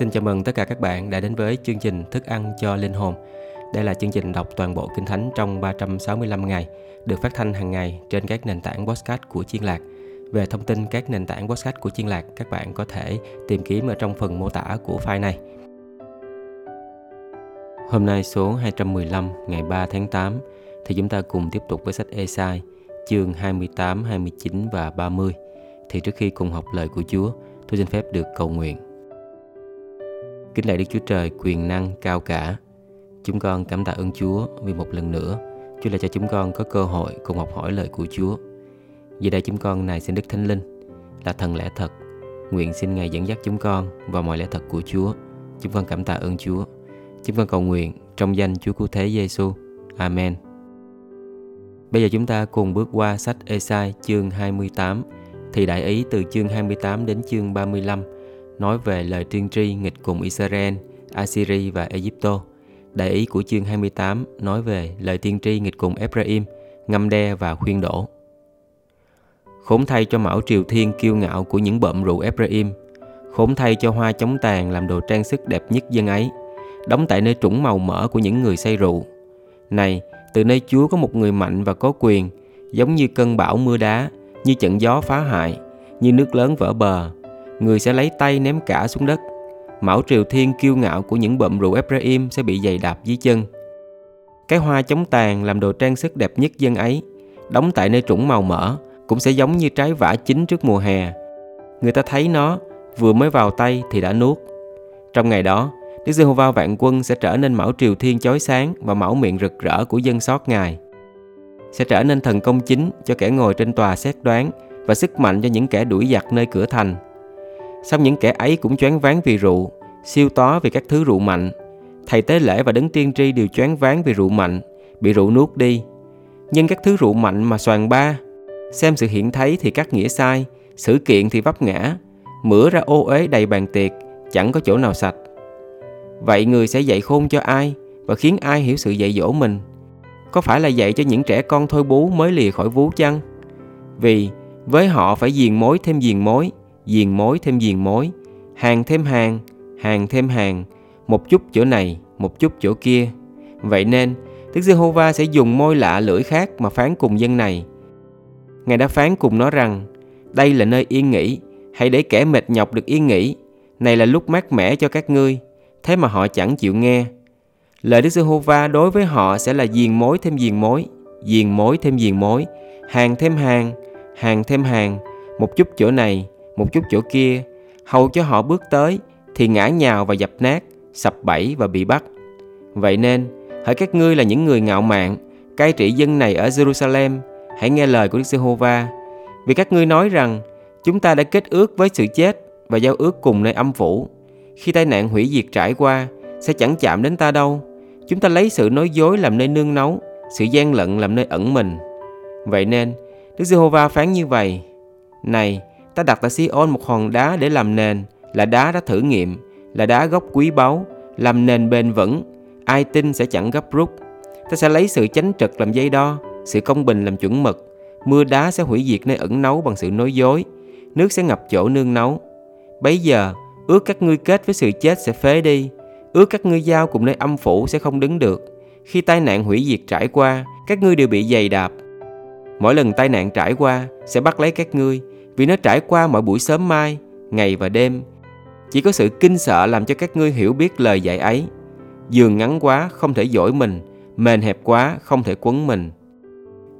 Xin chào mừng tất cả các bạn đã đến với chương trình Thức ăn cho linh hồn. Đây là chương trình đọc toàn bộ Kinh Thánh trong 365 ngày, được phát thanh hàng ngày trên các nền tảng podcast của Chiên Lạc. Về thông tin các nền tảng podcast của Chiên Lạc, các bạn có thể tìm kiếm ở trong phần mô tả của file này. Hôm nay số 215 ngày 3 tháng 8 thì chúng ta cùng tiếp tục với sách Esai chương 28, 29 và 30. Thì trước khi cùng học lời của Chúa, tôi xin phép được cầu nguyện. Kính lạy Đức Chúa Trời quyền năng cao cả. Chúng con cảm tạ ơn Chúa vì một lần nữa, Chúa lại cho chúng con có cơ hội cùng học hỏi lời của Chúa. Giờ đây chúng con này xin Đức Thánh Linh là thần lẽ thật. Nguyện xin Ngài dẫn dắt chúng con vào mọi lẽ thật của Chúa. Chúng con cảm tạ ơn Chúa. Chúng con cầu nguyện trong danh Chúa Cứu Thế Giêsu. Amen. Bây giờ chúng ta cùng bước qua sách Esai chương 28 thì đại ý từ chương 28 đến chương 35 nói về lời tiên tri nghịch cùng Israel, Assyria và Egypto. Đại ý của chương 28 nói về lời tiên tri nghịch cùng Ephraim, ngâm đe và khuyên đổ. Khốn thay cho mão triều thiên kiêu ngạo của những bợm rượu Ephraim, khốn thay cho hoa chống tàn làm đồ trang sức đẹp nhất dân ấy, đóng tại nơi trũng màu mỡ của những người say rượu. Này, từ nơi Chúa có một người mạnh và có quyền, giống như cơn bão mưa đá, như trận gió phá hại, như nước lớn vỡ bờ, người sẽ lấy tay ném cả xuống đất. Mão triều thiên kiêu ngạo của những bậm rượu Ephraim sẽ bị giày đạp dưới chân. Cái hoa chống tàn làm đồ trang sức đẹp nhất dân ấy, đóng tại nơi trũng màu mỡ, cũng sẽ giống như trái vả chín trước mùa hè. Người ta thấy nó, vừa mới vào tay thì đã nuốt. Trong ngày đó, Đức Giê-hô-va vạn quân sẽ trở nên mão triều thiên chói sáng và mão miệng rực rỡ của dân sót Ngài. Sẽ trở nên thần công chính cho kẻ ngồi trên tòa xét đoán và sức mạnh cho những kẻ đuổi giặc nơi cửa thành. Xong những kẻ ấy cũng choáng váng vì rượu, siêu tó vì các thứ rượu mạnh. Thầy tế lễ và đấng tiên tri đều choáng váng vì rượu mạnh, bị rượu nuốt đi. Nhưng các thứ rượu mạnh mà soàn ba, xem sự hiện thấy thì các nghĩa sai, sự kiện thì vấp ngã, mửa ra ô uế đầy bàn tiệc, chẳng có chỗ nào sạch. Vậy người sẽ dạy khôn cho ai và khiến ai hiểu sự dạy dỗ mình? Có phải là dạy cho những trẻ con thôi bú mới lìa khỏi vú chăng? Vì với họ phải diền mối thêm diền mối, diền mối thêm diền mối, hàng thêm hàng, hàng thêm hàng, một chút chỗ này, một chút chỗ kia. Vậy nên, Đức Giê-hô-va sẽ dùng môi lạ lưỡi khác mà phán cùng dân này. Ngài đã phán cùng nó rằng, đây là nơi yên nghỉ, hãy để kẻ mệt nhọc được yên nghỉ. Này là lúc mát mẻ cho các ngươi, thế mà họ chẳng chịu nghe. Lời Đức Giê-hô-va đối với họ sẽ là diền mối thêm diền mối, diền mối thêm diền mối, hàng thêm hàng, hàng thêm hàng, một chút chỗ này, một chút chỗ kia, hầu cho họ bước tới thì ngã nhào và dập nát, sập bẫy và bị bắt. Vậy nên, hỡi các ngươi là những người ngạo mạn, cai trị dân này ở Jerusalem, hãy nghe lời của Đức Giê-hô-va. Vì các ngươi nói rằng, chúng ta đã kết ước với sự chết và giao ước cùng nơi âm phủ. Khi tai nạn hủy diệt trải qua, sẽ chẳng chạm đến ta đâu. Chúng ta lấy sự nói dối làm nơi nương náu, sự gian lận làm nơi ẩn mình. Vậy nên, Đức Giê-hô-va phán như vậy: Này, ta đặt tại Sion một hòn đá để làm nền, là đá đã thử nghiệm, là đá gốc quý báu, làm nền bền vững, ai tin sẽ chẳng gấp rút. Ta sẽ lấy sự chánh trực làm dây đo, sự công bình làm chuẩn mực. Mưa đá sẽ hủy diệt nơi ẩn nấu bằng sự nói dối, nước sẽ ngập chỗ nương nấu. Bấy giờ, ước các ngươi kết với sự chết sẽ phế đi, ước các ngươi giao cùng nơi âm phủ sẽ không đứng được. Khi tai nạn hủy diệt trải qua, các ngươi đều bị dày đạp. Mỗi lần tai nạn trải qua sẽ bắt lấy các ngươi, vì nó trải qua mỗi buổi sớm mai, ngày và đêm. Chỉ có sự kinh sợ làm cho các ngươi hiểu biết lời dạy ấy. Giường ngắn quá không thể dỗi mình, mền hẹp quá không thể quấn mình.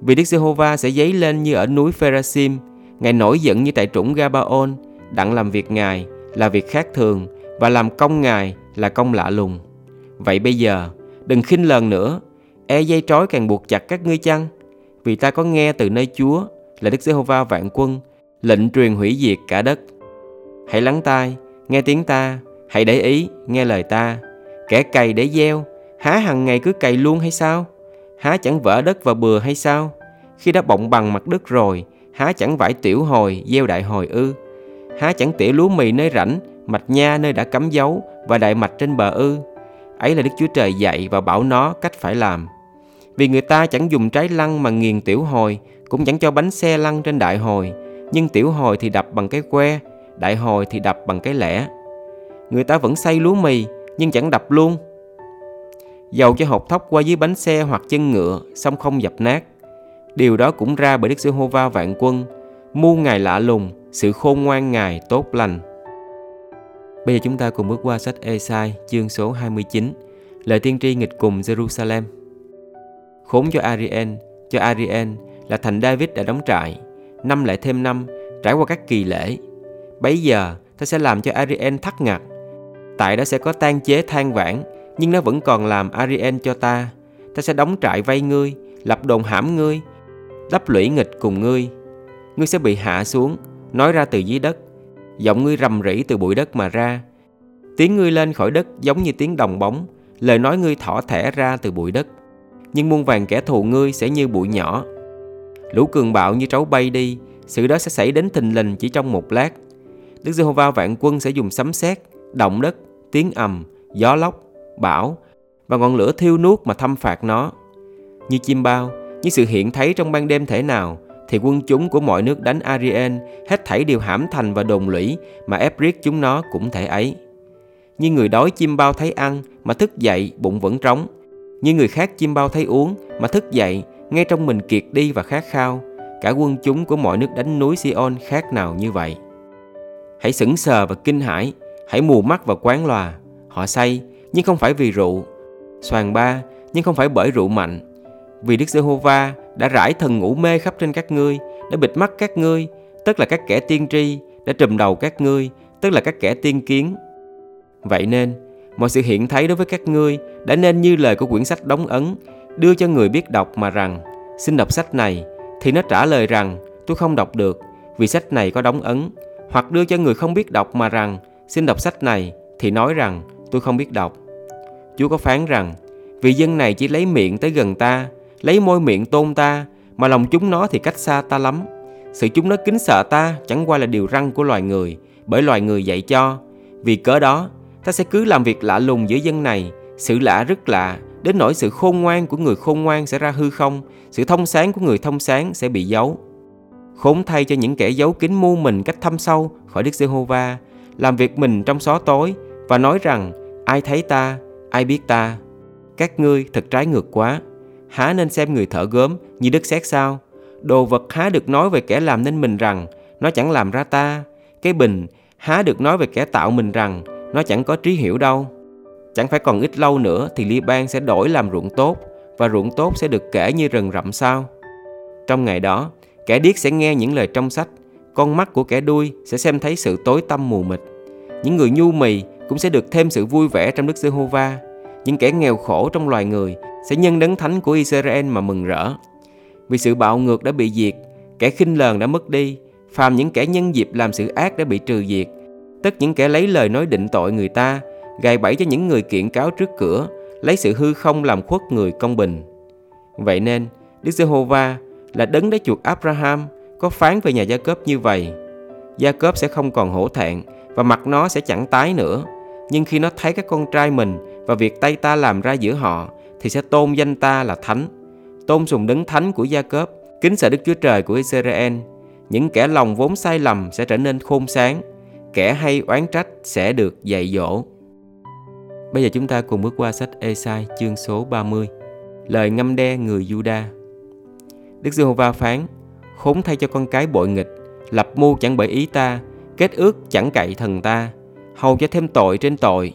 Vì Đức Giê-hô-va sẽ dấy lên như ở núi Pherasim, Ngài nổi giận như tại trũng Gabaon, đặng làm việc Ngài là việc khác thường và làm công Ngài là công lạ lùng. Vậy bây giờ, đừng khinh lần nữa, e dây trói càng buộc chặt các ngươi chăng? Vì ta có nghe từ nơi Chúa là Đức Giê-hô-va vạn quân, lệnh truyền hủy diệt cả đất. Hãy lắng tai, nghe tiếng ta, hãy để ý, nghe lời ta. Kẻ cày để gieo, há hằng ngày cứ cày luôn hay sao? Há chẳng vỡ đất và bừa hay sao? Khi đã bọng bằng mặt đất rồi, há chẳng vải tiểu hồi, gieo đại hồi ư? Há chẳng tỉa lúa mì nơi rảnh, mạch nha nơi đã cắm dấu và đại mạch trên bờ ư? Ấy là Đức Chúa Trời dạy và bảo nó cách phải làm. Vì người ta chẳng dùng trái lăng mà nghiền tiểu hồi, cũng chẳng cho bánh xe lăn trên đại hồi, nhưng tiểu hồi thì đập bằng cái que, đại hồi thì đập bằng cái lẻ. người ta vẫn xay lúa mì nhưng chẳng đập luôn. Dầu cho hộp thóc qua dưới bánh xe hoặc chân ngựa, xong không dập nát. Điều đó cũng ra bởi Đức Giê-hô-va vạn quân, mu ngài lạ lùng, sự khôn ngoan ngài tốt lành. Bây giờ chúng ta cùng bước qua sách Esai chương số 29, lời tiên tri nghịch cùng Jerusalem. Khốn cho Arien, cho Arien là thành David đã đóng trại, năm lại thêm năm, trải qua các kỳ lễ. Bấy giờ, ta sẽ làm cho Ariel thắt ngặt. Tại đó sẽ có tan chế than vãn, nhưng nó vẫn còn làm Ariel cho ta. Ta sẽ đóng trại vây ngươi, lập đồn hãm ngươi, đắp lũy nghịch cùng ngươi. Ngươi sẽ bị hạ xuống, nói ra từ dưới đất. Giọng ngươi rầm rỉ từ bụi đất mà ra. Tiếng ngươi lên khỏi đất giống như tiếng đồng bóng, lời nói ngươi thỏ thẻ ra từ bụi đất. Nhưng muôn vàng kẻ thù ngươi sẽ như bụi nhỏ. Lũ cường bạo như trấu bay đi, sự đó sẽ xảy đến thình lình chỉ trong một lát. Đức Giê-hô-va vạn quân sẽ dùng sấm sét, động đất, tiếng ầm, gió lốc, bão và ngọn lửa thiêu nuốt mà thâm phạt nó. Như chim bao, như sự hiện thấy trong ban đêm thể nào, thì quân chúng của mọi nước đánh Arien hết thảy đều hãm thành và đồn lũy mà ép riết chúng nó cũng thể ấy. Như người đói chim bao thấy ăn mà thức dậy bụng vẫn trống. Như người khác chim bao thấy uống mà thức dậy ngay trong mình kiệt đi và khát khao. Cả quân chúng của mọi nước đánh núi Sion khác nào như vậy. Hãy sững sờ và kinh hãi, hãy mù mắt và quán lòa. Họ say nhưng không phải vì rượu, xoàn ba nhưng không phải bởi rượu mạnh. Vì Đức Giê-hô-va đã rải thần ngủ mê khắp trên các ngươi, đã bịt mắt các ngươi, tức là các kẻ tiên tri, đã trùm đầu các ngươi, tức là các kẻ tiên kiến. Vậy nên, mọi sự hiện thấy đối với các ngươi đã nên như lời của quyển sách đóng ấn, đưa cho người biết đọc mà rằng, xin đọc sách này, thì nó trả lời rằng, tôi không đọc được, vì sách này có đóng ấn, hoặc đưa cho người không biết đọc mà rằng, xin đọc sách này, thì nói rằng, tôi không biết đọc. Chúa có phán rằng, vì dân này chỉ lấy miệng tới gần ta, lấy môi miệng tôn ta, mà lòng chúng nó thì cách xa ta lắm. Sự chúng nó kính sợ ta chẳng qua là điều răng của loài người, bởi loài người dạy cho. Vì cớ đó, ta sẽ cứ làm việc lạ lùng giữa dân này, sự lạ rất lạ, đến nỗi sự khôn ngoan của người khôn ngoan sẽ ra hư không, sự thông sáng của người thông sáng sẽ bị giấu. Khốn thay cho những kẻ giấu kín mu mình cách thâm sâu khỏi Đức Giê-hô-va, làm việc mình trong xó tối và nói rằng ai thấy ta, ai biết ta. Các ngươi thật trái ngược quá há nên xem người thở gớm như đất xét sao? Đồ vật há được nói về kẻ làm nên mình rằng nó chẳng làm ra ta. Cái bình há được nói về kẻ tạo mình rằng nó chẳng có trí hiểu đâu. Chẳng phải còn ít lâu nữa thì Liban sẽ đổi làm ruộng tốt và ruộng tốt sẽ được kể như rừng rậm sao? Trong ngày đó, kẻ điếc sẽ nghe những lời trong sách, con mắt của kẻ đuôi sẽ xem thấy sự tối tăm mù mịt. Những người nhu mì cũng sẽ được thêm sự vui vẻ trong Đức Giê-hô-va. Những kẻ nghèo khổ trong loài người sẽ nhân đấng thánh của Israel mà mừng rỡ. Vì sự bạo ngược đã bị diệt, kẻ khinh lờn đã mất đi, phàm những kẻ nhân dịp làm sự ác đã bị trừ diệt. Tất những kẻ lấy lời nói định tội người ta, gài bẫy cho những người kiện cáo trước cửa, lấy sự hư không làm khuất người công bình. Vậy nên, Đức Giê-hô-va là đấng đã chuộc Abraham có phán về nhà Gia Cốp như vậy. Gia Cốp sẽ không còn hổ thẹn và mặt nó sẽ chẳng tái nữa. Nhưng khi nó thấy các con trai mình và việc tay ta làm ra giữa họ thì sẽ tôn danh ta là thánh, tôn sùng đấng thánh của Gia Cốp, kính sợ Đức Chúa Trời của Israel. Những kẻ lòng vốn sai lầm sẽ trở nên khôn sáng, kẻ hay oán trách sẽ được dạy dỗ. Bây giờ chúng ta cùng bước qua sách Esai chương số 30. Lời ngâm đe người Juda. Đức Giê-hô-va phán: Khốn thay cho con cái bội nghịch, lập mưu chẳng bởi ý ta, kết ước chẳng cậy thần ta, hầu cho thêm tội trên tội.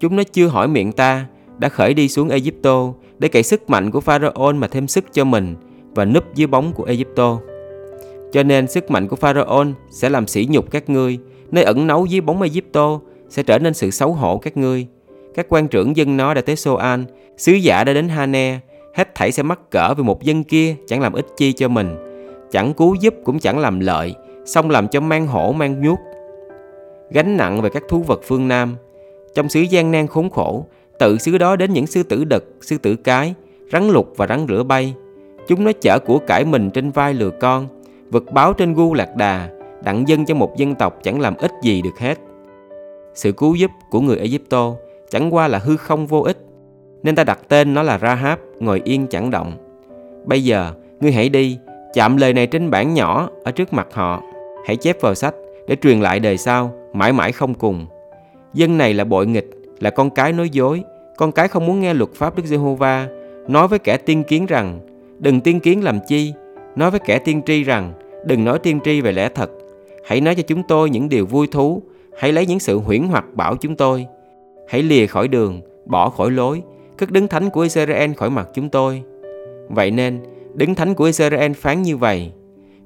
Chúng nó chưa hỏi miệng ta, đã khởi đi xuống Egypto để cậy sức mạnh của Pharaoh mà thêm sức cho mình và núp dưới bóng của Egypto. Cho nên sức mạnh của Pharaoh sẽ làm sỉ nhục các ngươi, nơi ẩn náu dưới bóng Egypto sẽ trở nên sự xấu hổ các ngươi. Các quan trưởng dân nó đã tới Soan, sứ giả đã đến Hane, hết thảy sẽ mắc cỡ vì một dân kia chẳng làm ích chi cho mình, chẳng cứu giúp cũng chẳng làm lợi, xong làm cho mang hổ mang nhuốc. Gánh nặng về các thú vật phương Nam, trong xứ gian nan khốn khổ, Tự xứ đó đến những sư tử đực, sư tử cái, rắn lục và rắn rửa bay. Chúng nó chở của cải mình trên vai lừa con, vật báo trên gu lạc đà, đặng dân cho một dân tộc chẳng làm ích gì được hết. Sự cứu giúp của người Egypto chẳng qua là hư không vô ích, nên ta đặt tên nó là Rahab, ngồi yên chẳng động. Bây giờ, ngươi hãy đi, chạm lời này trên bảng nhỏ ở trước mặt họ, hãy chép vào sách để truyền lại đời sau, mãi mãi không cùng. Dân này là bội nghịch, là con cái nói dối, con cái không muốn nghe luật pháp Đức Giê-hô-va, nói với kẻ tiên kiến rằng, đừng tiên kiến làm chi, nói với kẻ tiên tri rằng, đừng nói tiên tri về lẽ thật, hãy nói cho chúng tôi những điều vui thú, hãy lấy những sự huyễn hoặc bảo chúng tôi, hãy lìa khỏi đường, bỏ khỏi lối, cất đứng thánh của Israel khỏi mặt chúng tôi. Vậy nên, đứng thánh của Israel phán như vậy,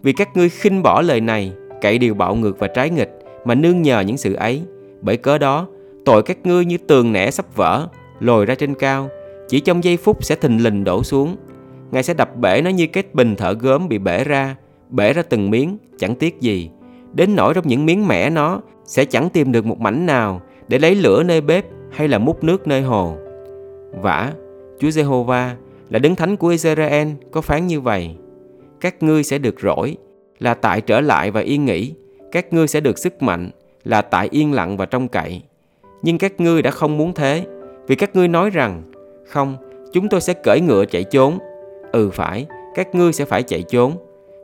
vì các ngươi khinh bỏ lời này, cậy điều bạo ngược và trái nghịch mà nương nhờ những sự ấy, bởi cớ đó, tội các ngươi như tường nẻ sắp vỡ, lồi ra trên cao, chỉ trong giây phút sẽ thình lình đổ xuống. Ngài sẽ đập bể nó như cái bình thợ gốm bị bể ra, bể ra từng miếng, chẳng tiếc gì. Đến nỗi trong những miếng mẻ nó sẽ chẳng tìm được một mảnh nào để lấy lửa nơi bếp hay là múc nước nơi hồ. Vả, Chúa Giê-hô-va là đấng thánh của Israel có phán như vậy. Các ngươi sẽ được rỗi là tại trở lại và yên nghỉ. Các ngươi sẽ được sức mạnh là tại yên lặng và trông cậy. Nhưng các ngươi đã không muốn thế vì các ngươi nói rằng không, chúng tôi sẽ cởi ngựa chạy trốn. Ừ phải, các ngươi sẽ phải chạy trốn.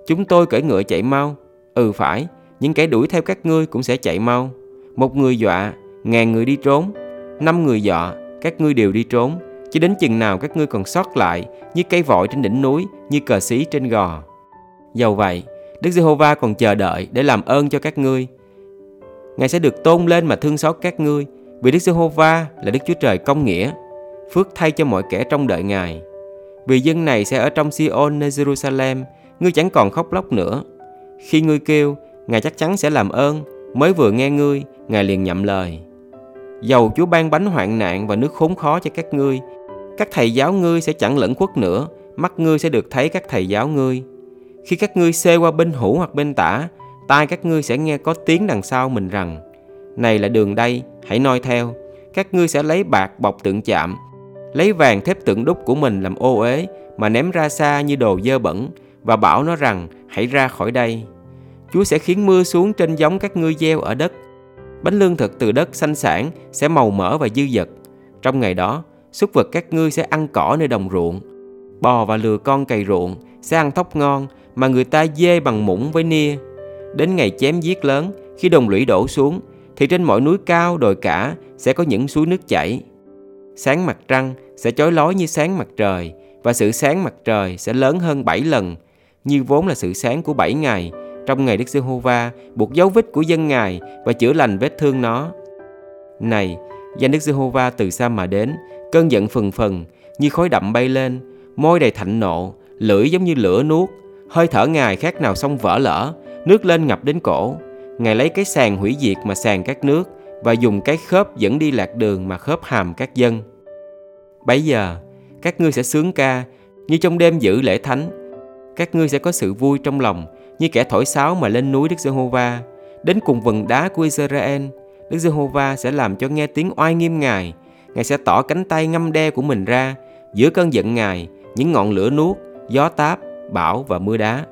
Chúng tôi cởi ngựa chạy mau. Ừ phải, những kẻ đuổi theo các ngươi cũng sẽ chạy mau. Một người dọa, ngàn người đi trốn. Năm người dọ các ngươi đều đi trốn. Chỉ đến chừng nào các ngươi còn sót lại như cây vội trên đỉnh núi, như cờ xí trên gò. Dầu vậy, Đức Giê-hô-va còn chờ đợi để làm ơn cho các ngươi. Ngài sẽ được tôn lên mà thương xót các ngươi, vì Đức Giê-hô-va là Đức Chúa Trời công nghĩa, phước thay cho mọi kẻ trong đợi Ngài. Vì dân này sẽ ở trong Sion nơi Jerusalem, ngươi chẳng còn khóc lóc nữa. Khi ngươi kêu, Ngài chắc chắn sẽ làm ơn, mới vừa nghe ngươi, Ngài liền nhậm lời. Dầu Chúa ban bánh hoạn nạn và nước khốn khó cho các ngươi, các thầy giáo ngươi sẽ chẳng lẫn khuất nữa, mắt ngươi sẽ được thấy các thầy giáo ngươi. Khi các ngươi xê qua bên hữu hoặc bên tả, tai các ngươi sẽ nghe có tiếng đằng sau mình rằng, này là đường đây, hãy noi theo. Các ngươi sẽ lấy bạc bọc tượng chạm, lấy vàng thép tượng đúc của mình làm ô uế mà ném ra xa như đồ dơ bẩn và bảo nó rằng hãy ra khỏi đây. Chúa sẽ khiến mưa xuống trên giống các ngươi gieo ở đất. Bánh lương thực từ đất xanh sản sẽ màu mỡ và dư dật. Trong ngày đó, súc vật các ngươi sẽ ăn cỏ nơi đồng ruộng. Bò và lừa con cày ruộng sẽ ăn thóc ngon mà người ta dê bằng muỗng với nia. Đến ngày chém giết lớn, khi đồng lũy đổ xuống, thì trên mọi núi cao đồi cả sẽ có những suối nước chảy. Sáng mặt trăng sẽ chói lói như sáng mặt trời và sự sáng mặt trời sẽ lớn hơn 7 lần, như vốn là sự sáng của 7 ngày trong ngày Đức Giê-hô-va buộc dấu vết của dân Ngài và chữa lành vết thương nó. Này, danh Đức Giê-hô-va từ xa mà đến, cơn giận phần phần như khói đậm bay lên, môi đầy thạnh nộ, lưỡi giống như lửa nuốt, hơi thở Ngài khác nào sông vỡ lỡ, nước lên ngập đến cổ. Ngài lấy cái sàn hủy diệt mà sàn các nước và dùng cái khớp dẫn đi lạc đường mà khớp hàm các dân. Bấy giờ, các ngươi sẽ sướng ca như trong đêm giữ lễ thánh. Các ngươi sẽ có sự vui trong lòng như kẻ thổi sáo mà lên núi Đức Giê-hô-va, đến cùng vần đá của Israel. Đức Giê-hô-va sẽ làm cho nghe tiếng oai nghiêm Ngài. Ngài sẽ tỏ cánh tay ngâm đe của mình ra giữa cơn giận Ngài, những ngọn lửa nuốt, gió táp, bão và mưa đá.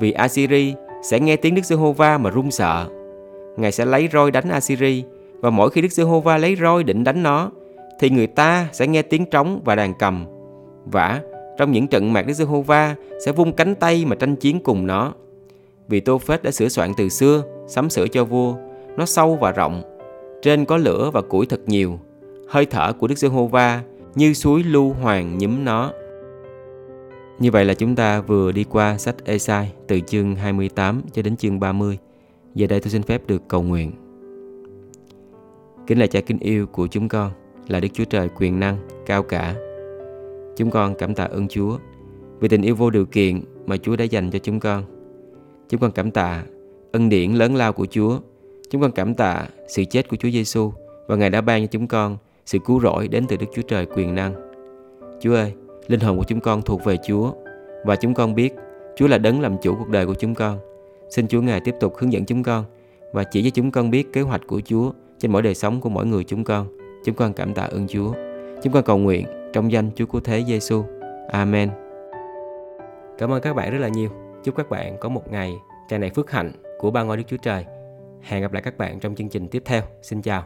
Vì Assyri sẽ nghe tiếng Đức Giê-hô-va mà run sợ. Ngài sẽ lấy roi đánh Assyri và mỗi khi Đức Giê-hô-va lấy roi định đánh nó thì người ta sẽ nghe tiếng trống và đàn cầm. Vả, trong những trận mạc Đức Giê-hô-va sẽ vung cánh tay mà tranh chiến cùng nó. Vì Tô Phết đã sửa soạn từ xưa, sắm sửa cho vua, nó sâu và rộng, trên có lửa và củi thật nhiều. Hơi thở của Đức Giê-hô-va như suối lưu hoàng nhúm nó. Như vậy là chúng ta vừa đi qua sách Esai từ chương 28 cho đến chương 30. Giờ đây tôi xin phép được cầu nguyện. Kính là cha kính yêu của chúng con, là Đức Chúa Trời quyền năng, cao cả. Chúng con cảm tạ ơn Chúa vì tình yêu vô điều kiện mà Chúa đã dành cho chúng con. Chúng con cảm tạ ân điển lớn lao của Chúa. Chúng con cảm tạ sự chết của Chúa Giêsu và Ngài đã ban cho chúng con sự cứu rỗi đến từ Đức Chúa Trời quyền năng. Chúa ơi, linh hồn của chúng con thuộc về Chúa và chúng con biết Chúa là đấng làm chủ cuộc đời của chúng con. Xin Chúa Ngài tiếp tục hướng dẫn chúng con và chỉ cho chúng con biết kế hoạch của Chúa trên mỗi đời sống của mỗi người chúng con. Chúng con cảm tạ ơn Chúa. Chúng con cầu nguyện trong danh Chúa của Thế Giêsu. Amen. Cảm ơn các bạn rất là nhiều. Chúc các bạn có một ngày tràn đầy phước hạnh của ba ngôi Đức Chúa Trời. Hẹn gặp lại các bạn trong chương trình tiếp theo. Xin chào.